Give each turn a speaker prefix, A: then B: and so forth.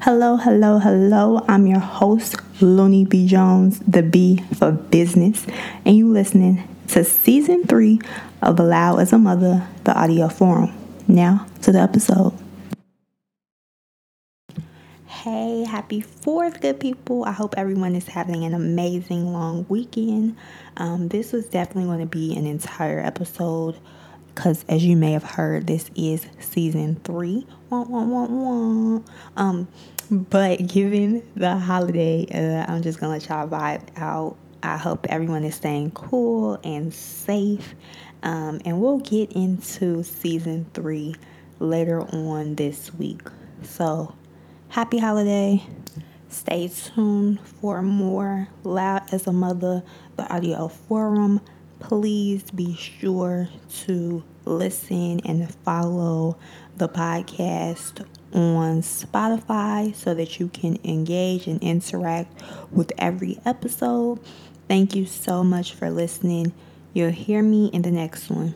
A: Hello, hello, hello. I'm your host, Looney B. Jones, the B for business, and you listening to season three of Allow as a Mother, the audio forum. Now to the episode. Hey, happy fourth, good people. I hope everyone is having an amazing long weekend. Um, this was definitely going to be an entire episode because, as you may have heard, this is season three. Wah, wah, wah. Um, but given the holiday, uh, I'm just to let y'all vibe out. I hope everyone is staying cool and safe. Um, and we'll get into season three later on this week. So, happy holiday. Stay tuned for more Loud as a Mother, the audio forum. Please be sure to listen and follow the podcast on Spotify so that you can engage and interact with every episode. Thank you so much for listening. You'll hear me in the next one.